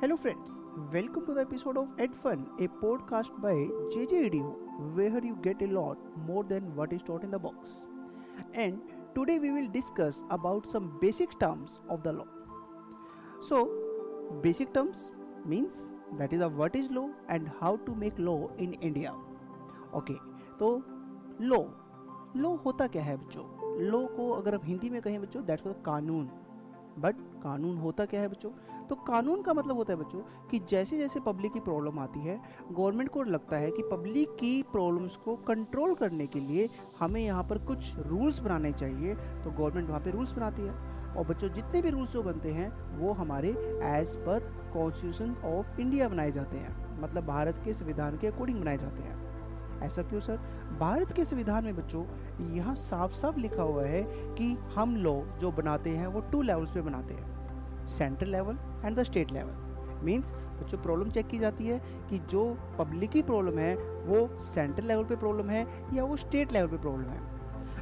Hello friends welcome to the episode of at fun a podcast by J J radio where you get a lot more than what is taught in the box and today we will discuss about some basic terms of the law so basic terms means that is a what is law and how to make law in India okay तो law law होता क्या है बच्चों? Law को अगर हम हिंदी में कहें बच्चों दैट्स कानून. बट कानून होता क्या है बच्चों? तो कानून का मतलब होता है बच्चों कि जैसे जैसे पब्लिक की प्रॉब्लम आती है गवर्नमेंट को लगता है कि पब्लिक की प्रॉब्लम्स को कंट्रोल करने के लिए हमें यहाँ पर कुछ रूल्स बनाने चाहिए तो गवर्नमेंट वहाँ पर रूल्स बनाती है। और बच्चों, जितने भी रूल्स जो बनते हैं, वो हमारे as per constitution of India बनाए जाते हैं। मतलब भारत के संविधान के अकॉर्डिंग बनाए जाते हैं। ऐसा क्यों, सर? भारत के संविधान में बच्चों, यहाँ साफ़ साफ़ लिखा हुआ है कि हम लोग जो बनाते हैं, वो टू लेवल्स पे बनाते हैं। Central level and the state level means बच्चों प्रॉब्लम चेक की जाती है कि जो पब्लिक की प्रॉब्लम है, वो सेंट्रल लेवल पे प्रॉब्लम है या वो स्टेट लेवल पे प्रॉब्लम है।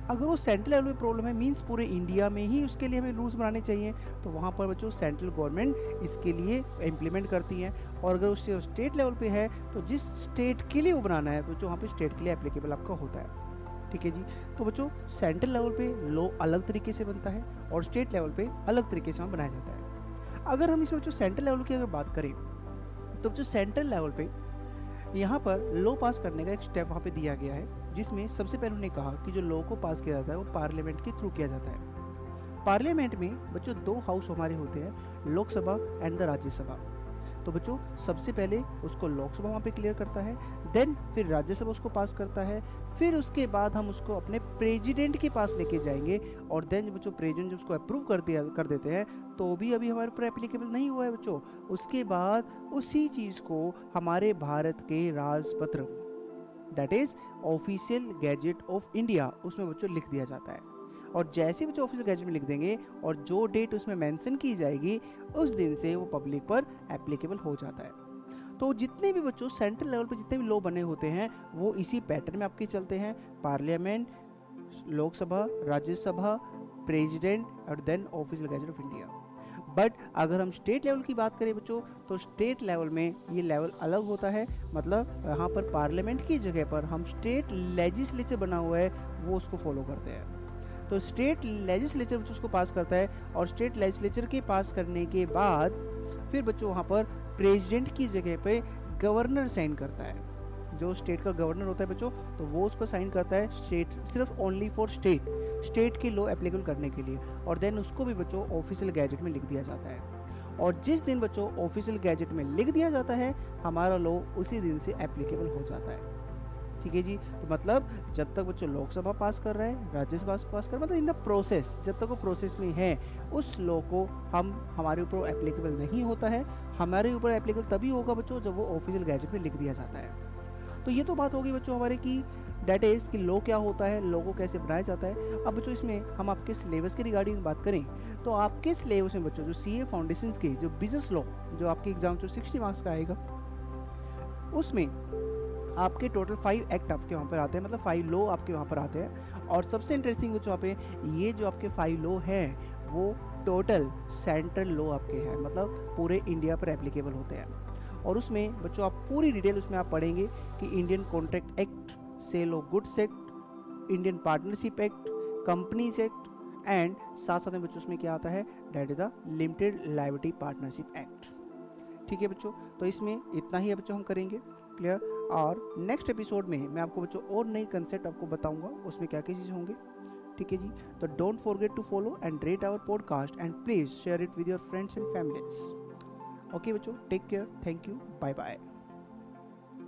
अगर वो सेंट्रल लेवल पे प्रॉब्लम है मीन्स पूरे इंडिया में ही उसके लिए हमें रूल्स बनाने चाहिए तो वहाँ पर बच्चों सेंट्रल गवर्नमेंट इसके लिए इम्प्लीमेंट करती हैं। और अगर उससे स्टेट लेवल पे है तो जिस स्टेट के लिए वो बनाना है, बच्चों, वहाँ पे स्टेट के लिए एप्लीकेबल आपका होता है। ठीक है जी? तो बच्चों सेंट्रल लेवल पे लॉ अलग तरीके से बनता है और स्टेट लेवल पे अलग तरीके से वहाँ बनाया जाता है। अगर हम इसमें बच्चों सेंट्रल लेवल की अगर बात करें तो बच्चों सेंट्रल लेवल पे यहाँ पर लॉ पास करने का एक स्टेप वहाँ पे दिया गया है, जिसमें सबसे पहले उन्होंने कहा कि जो लॉ को पास किया जाता है, वो पार्लियामेंट के थ्रू किया जाता है। पार्लियामेंट में बच्चों दो हाउस हमारे होते हैं, लोकसभा एंड द राज्यसभा। तो बच्चों, सबसे पहले उसको लोकसभा वहाँ पे क्लियर करता है देन फिर राज्यसभा उसको पास करता है, फिर उसके बाद हम उसको अपने प्रेसिडेंट के पास लेके जाएँगे और देन बच्चों प्रेसिडेंट जब उसको अप्रूव कर दिया, कर देते हैं तो भी अभी हमारे ऊपर एप्लीकेबल नहीं हुआ है बच्चों। उसके बाद उसी चीज़ को हमारे भारत के राजपत्र that is official gazette of India उसमें बच्चों लिख दिया जाता है। और जैसे बच्चों ऑफिशियल गैजेट में लिख देंगे और जो डेट उसमें मेंशन की जाएगी, उस दिन से वो पब्लिक पर एप्लीकेबल हो जाता है। तो जितने भी बच्चों सेंट्रल लेवल पर जितने भी लॉ बने होते हैं, वो इसी पैटर्न में आपके चलते हैं। पार्लियामेंट लोकसभा, राज्यसभा प्रेसिडेंट और then official gazette of India but अगर हम स्टेट लेवल की बात करें बच्चों तो स्टेट लेवल में ये लेवल अलग होता है। मतलब यहाँ पर पार्लियामेंट की जगह पर हम स्टेट लेजिस्लेचर बना हुआ है, वो उसको फॉलो करते हैं। तो स्टेट लेजिस्लेचर उसको पास करता है और स्टेट लेजिस्लेचर के पास करने के बाद फिर बच्चों वहाँ पर प्रेसिडेंट की जगह पे गवर्नर साइन करता है। जो स्टेट का गवर्नर होता है बच्चों तो वो उस पर साइन करता है स्टेट, सिर्फ़ ओनली फॉर स्टेट स्टेट के लॉ एप्लीकेबल करने के लिए और देन उसको भी बच्चों ऑफिशियल गैजेट में लिख दिया जाता है। और जिस दिन बच्चों ऑफिशियल गैजेट में लिख दिया जाता है, हमारा लॉ उसी दिन से एप्लीकेबल हो जाता है। ठीक है जी? तो मतलब जब तक बच्चों लोकसभा पास कर रहे हैं, राज्यसभा पास कर मतलब इन द प्रोसेस, जब तक वो प्रोसेस में है, उस लॉ को हम, हमारे ऊपर एप्लीकेबल नहीं होता है। हमारे ऊपर एप्लीकेबल तभी होगा बच्चों जब वो ऑफिशियल गैजेट में लिख दिया जाता है। तो ये तो बात होगी बच्चों हमारे की डेट इज़ कि लॉ क्या होता है, लॉ को कैसे बनाया जाता है। अब बच्चों इसमें हम आपके सिलेबस के रिगार्डिंग बात करें तो आपके सिलेबस में बच्चों जो सी ए फाउंडेशन के, जो बिज़नेस लॉ जो आपके एग्ज़ाम जो सिक्सटी मार्क्स का आएगा, उसमें आपके टोटल फाइव एक्ट आपके वहाँ पर आते हैं मतलब फाइव लो आपके वहाँ पर आते हैं। और सबसे इंटरेस्टिंग बच्चों वहाँ पे, ये जो आपके फाइव लो हैं, वो टोटल सेंट्रल लो आपके हैं मतलब पूरे इंडिया पर एप्लीकेबल होते हैं। और उसमें बच्चों, आप पूरी डिटेल उसमें आप पढ़ेंगे कि Indian contract act sale of goods act Indian partnership act companies act and साथ साथ में बच्चों, उसमें क्या आता है? That is the limited liability partnership act ठीक है बच्चों? तो इसमें इतना ही बच्चों हम करेंगे क्लियर और नेक्स्ट एपिसोड में मैं आपको बच्चों और नई कंसेप्ट आपको बताऊँगा, उसमें क्या क्या चीज़ होंगे, ठीक है जी? तो don't forget to follow and rate our podcast and please share it with your friends and families okay बच्चों take care thank you bye bye